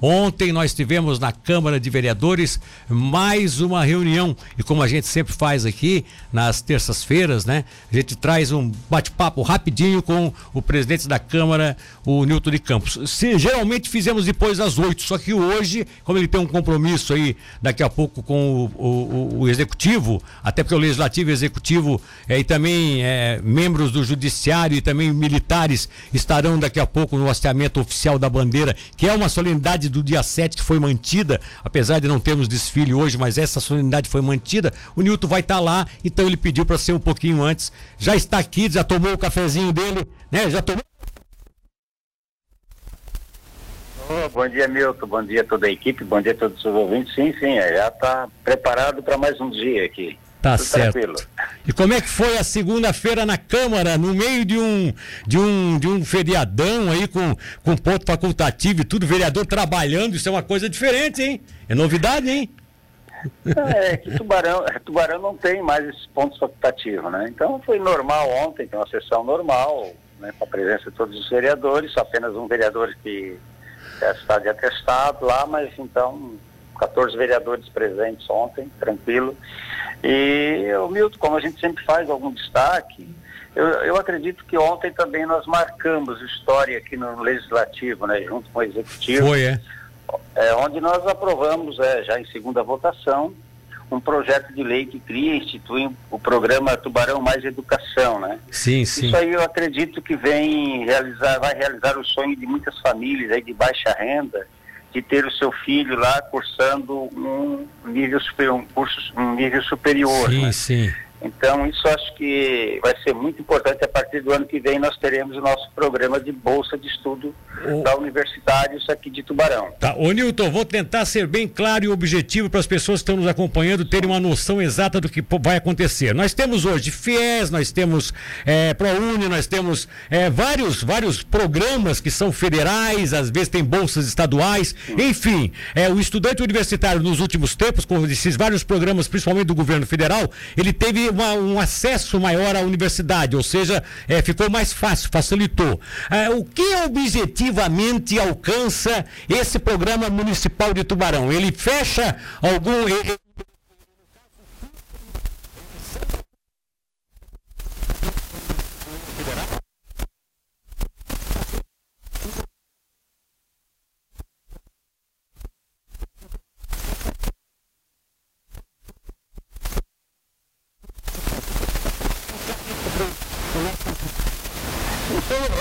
Ontem nós tivemos na Câmara de Vereadores mais uma reunião e como a gente sempre faz aqui nas terças-feiras, né? A gente traz um bate-papo rapidinho com o presidente da Câmara, o Nilton de Campos. Se, geralmente fizemos depois das oito, só que hoje, como ele tem um compromisso aí daqui a pouco com o, o, o executivo, até porque o legislativo e executivo é, e também é, membros do judiciário e também militares estarão daqui a pouco no hasteamento oficial da bandeira, que é uma solenidade do dia 7 que foi mantida, apesar de não termos desfile hoje, mas essa solenidade foi mantida. O Nilton vai estar tá lá, então ele pediu para ser um pouquinho antes. Já está aqui, já tomou o cafezinho dele, né? Já tomou Oh, bom dia, Milton. Bom dia a toda a equipe. Bom dia a todos os ouvintes. Sim, sim, é, já está preparado para mais um dia aqui. Tá Tudo certo. Tranquilo. E como é que foi a segunda-feira na Câmara, no meio de um, de um, de um feriadão aí com, com ponto facultativo e tudo, vereador trabalhando, isso é uma coisa diferente, hein? É novidade, hein? É, que Tubarão, Tubarão não tem mais esses pontos facultativos, né? Então foi normal ontem, tem uma sessão normal, né, com a presença de todos os vereadores, apenas um vereador que está de atestado lá, mas então 14 vereadores presentes ontem, tranquilo. E o Milton, como a gente sempre faz algum destaque, eu, eu acredito que ontem também nós marcamos história aqui no Legislativo, né, junto com o Executivo. Foi, é? é onde nós aprovamos, é, já em segunda votação, um projeto de lei que cria e institui o programa Tubarão Mais Educação, né? Sim, sim. Isso aí eu acredito que vem realizar, vai realizar o sonho de muitas famílias aí de baixa renda, de ter o seu filho lá cursando um nível superior, um curso, um nível superior. Sim, né? sim. Então, isso acho que vai ser muito importante. A partir do ano que vem, nós teremos o nosso programa de bolsa de estudo o... da universitários aqui de Tubarão. Tá. Ô, Nilton, vou tentar ser bem claro e objetivo para as pessoas que estão nos acompanhando terem uma noção exata do que vai acontecer. Nós temos hoje FIES, nós temos é, ProUni, nós temos é, vários, vários programas que são federais, às vezes tem bolsas estaduais, Sim. enfim. É, o estudante universitário, nos últimos tempos, com esses vários programas, principalmente do governo federal, ele teve uma, um acesso maior à universidade, ou seja, é, ficou mais fácil, facilitou. É, o que objetivamente alcança esse programa municipal de Tubarão? Ele fecha algum. Ele,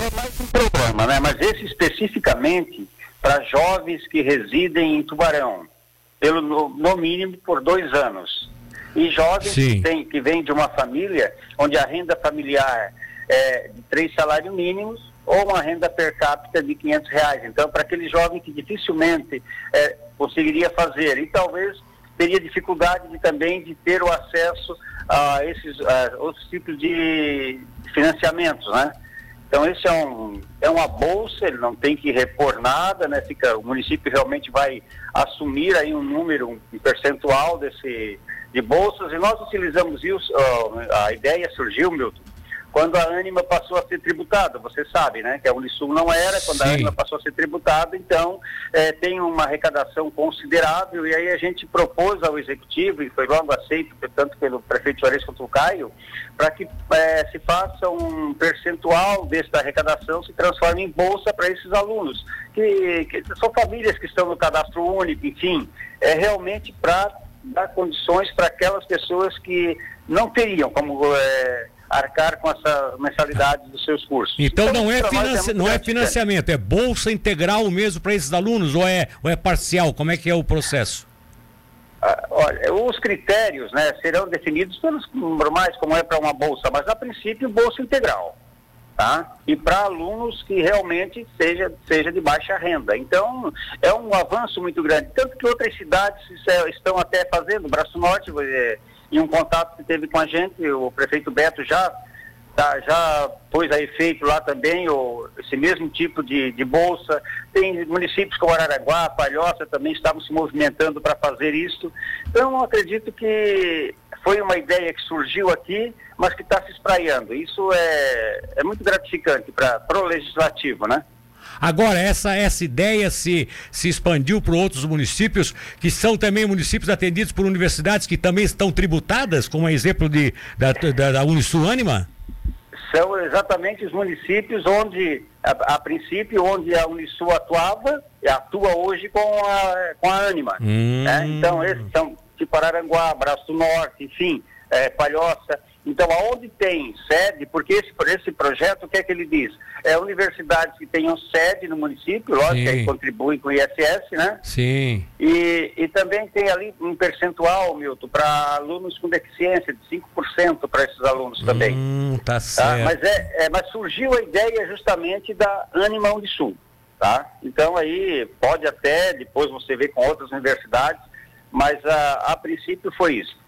é mais um programa, né? Mas esse especificamente para jovens que residem em Tubarão, pelo no, mínimo por dois anos. E jovens que, tem, que vêm de uma família onde a renda familiar é de três salários mínimos ou uma renda per capita de 500 reais. Então, para aquele jovem que dificilmente é, conseguiria fazer e talvez teria dificuldade de, também de ter o acesso a esses a outros tipos de financiamentos, né? Então esse é, um, é uma bolsa, ele não tem que repor nada, né? Fica, o município realmente vai assumir aí um número, um percentual desse de bolsas e nós utilizamos isso, a ideia surgiu, Milton, quando a Anima passou a ser tributada, você sabe, né? Que a Unisul não era, quando Sim. a Anima passou a ser tributada, então é, tem uma arrecadação considerável e aí a gente propôs ao Executivo, e foi logo aceito, tanto pelo prefeito Juarez quanto o Caio, para que é, se faça um percentual desta arrecadação se transforme em bolsa para esses alunos, que, que são famílias que estão no cadastro único, enfim, é realmente para dar condições para aquelas pessoas que não teriam como é, arcar com essa mensalidade dos seus cursos. Então, então não, é, financi... é não é financiamento, é bolsa integral mesmo para esses alunos ou é, ou é parcial? Como é que é o processo? Ah, olha, os critérios né, serão definidos pelos normais, como é para uma bolsa, mas a princípio bolsa integral. Tá? E para alunos que realmente seja, seja de baixa renda. Então, é um avanço muito grande. Tanto que outras cidades estão até fazendo, Braço Norte, é, em um contato que teve com a gente, o prefeito Beto já, tá, já pôs a efeito lá também o, esse mesmo tipo de, de bolsa. Tem municípios como Araraguá, Palhoça também estavam se movimentando para fazer isso. Então, acredito que foi uma ideia que surgiu aqui, mas que está se espraiando. Isso é, é muito gratificante para o legislativo, né? Agora, essa, essa ideia se, se expandiu para outros municípios, que são também municípios atendidos por universidades que também estão tributadas, como exemplo de, da, da, da Unisul Anima? São exatamente os municípios onde, a, a princípio, onde a Unisul atuava, atua hoje com a, com a Anima. Hum. Né? Então, esses são tipo Araranguá, Braço Norte, enfim, é, Palhoça. Então, aonde tem sede, porque esse, esse projeto, o que é que ele diz? É universidades que tenham sede no município, lógico, Sim. que contribuem com o ISS, né? Sim. E, e também tem ali um percentual, Milton, para alunos com deficiência, de 5% para esses alunos também. Hum, tá, tá certo. Tá? Mas, é, é, mas surgiu a ideia justamente da Animal de Sul, tá? Então, aí pode até, depois você ver com outras universidades, mas a, a princípio foi isso.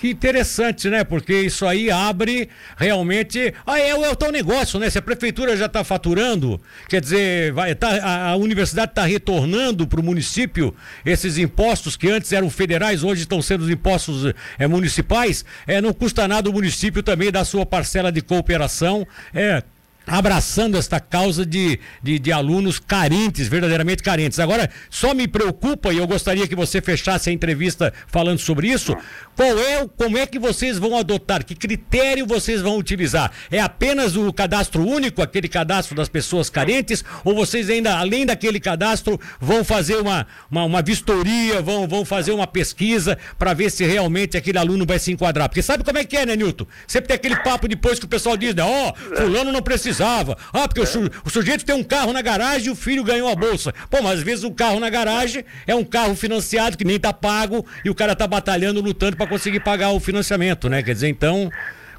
Que interessante, né? Porque isso aí abre realmente. Ah, é, é o teu negócio, né? Se a prefeitura já está faturando, quer dizer, vai, tá, a, a universidade está retornando para o município esses impostos que antes eram federais, hoje estão sendo os impostos é, municipais. É, não custa nada o município também dar sua parcela de cooperação. É, abraçando esta causa de, de, de, alunos carentes, verdadeiramente carentes. Agora, só me preocupa, e eu gostaria que você fechasse a entrevista falando sobre isso, qual é, como é que vocês vão adotar, que critério vocês vão utilizar? É apenas o cadastro único, aquele cadastro das pessoas carentes, ou vocês ainda, além daquele cadastro, vão fazer uma, uma, uma vistoria, vão, vão fazer uma pesquisa para ver se realmente aquele aluno vai se enquadrar? Porque sabe como é que é, né, Nilton? Sempre tem aquele papo depois que o pessoal diz, né, ó, oh, fulano não precisa precisava. Ah, porque é. o, su o, sujeito tem um carro na garagem e o filho ganhou a bolsa. Pô, mas às vezes o carro na garagem é um carro financiado que nem tá pago e o cara tá batalhando, lutando para conseguir pagar o financiamento, né? Quer dizer, então,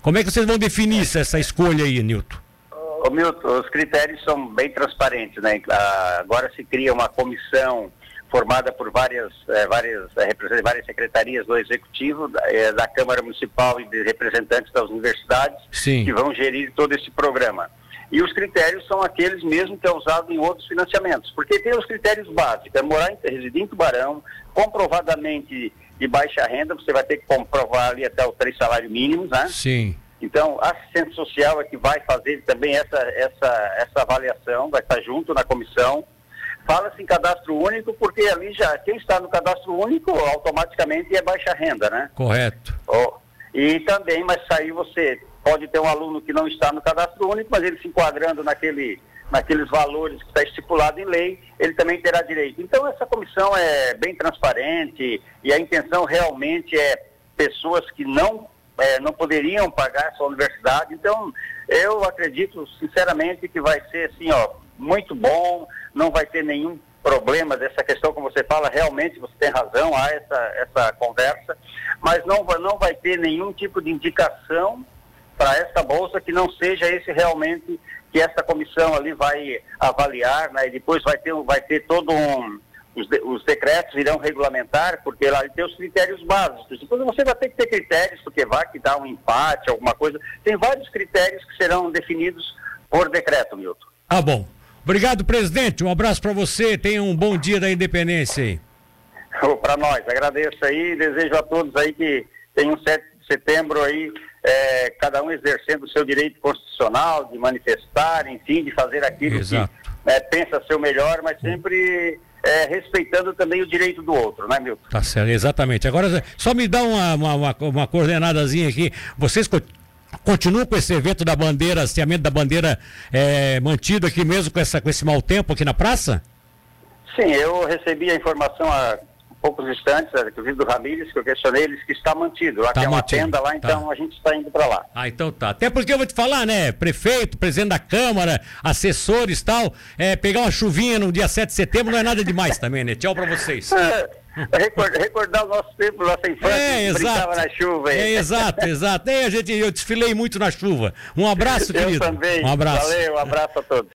como é que vocês vão definir essa escolha aí, Nilton? Ô, Milton, os critérios são bem transparentes, né? Ah, agora se cria uma comissão formada por várias, eh, várias, eh, várias secretarias do Executivo, da, eh, da, Câmara Municipal e de representantes das universidades Sim. que vão gerir todo esse programa. E os critérios são aqueles mesmo que é usado em outros financiamentos, porque tem os critérios básicos, é morar, residir em Tubarão, comprovadamente de baixa renda, você vai ter que comprovar ali até os três salários mínimos, né? Sim. Então, a assistente social é que vai fazer também essa, essa, essa avaliação, vai estar junto na comissão. Fala-se em cadastro único, porque ali já, quem está no cadastro único, automaticamente é baixa renda, né? Correto. Oh, e também, mas aí você Pode ter um aluno que não está no cadastro único, mas ele se enquadrando naquele, naqueles valores que está estipulado em lei, ele também terá direito. Então, essa comissão é bem transparente e a intenção realmente é pessoas que não, é, não poderiam pagar sua universidade. Então, eu acredito sinceramente que vai ser assim, ó, muito bom, não vai ter nenhum problema dessa questão, como você fala, realmente você tem razão, há essa, essa conversa, mas não, não vai ter nenhum tipo de indicação para esta bolsa que não seja esse realmente que essa comissão ali vai avaliar, né? E depois vai ter, vai ter todo um os, de, os decretos irão regulamentar, porque lá tem os critérios básicos. Depois você vai ter que ter critérios, porque vai que dá um empate, alguma coisa. Tem vários critérios que serão definidos por decreto, Milton. Ah, bom. Obrigado, presidente. Um abraço para você. Tenha um bom dia da independência aí. para nós. Agradeço aí. Desejo a todos aí que tenham um 7 de setembro aí é, cada um exercendo o seu direito constitucional de manifestar, enfim, de fazer aquilo Exato. que é, pensa ser o melhor, mas sempre é, respeitando também o direito do outro, né, Milton? Tá certo, exatamente. Agora, só me dá uma, uma, uma, uma coordenadazinha aqui. Vocês continuam com esse evento da bandeira, hasteamento da bandeira é, mantido aqui mesmo com, essa, com esse mau tempo aqui na praça? Sim, eu recebi a informação há poucos instantes, inclusive do Ramírez, que eu questionei, eles que está mantido. Lá tá tem uma tenda lá, tá. então tá. a gente está indo para lá. Ah, então tá. Até porque eu vou te falar, né? Prefeito, presidente da Câmara, assessores tal, é, pegar uma chuvinha no dia 7 de setembro não é nada demais também, né? Tchau para vocês. É, recordar, recordar o nosso tempo, nossa infância, é, exato. na chuva. É, exato, exato. É, a gente, eu desfilei muito na chuva. Um abraço, querido. Eu também. Um abraço. Valeu, um abraço a todos.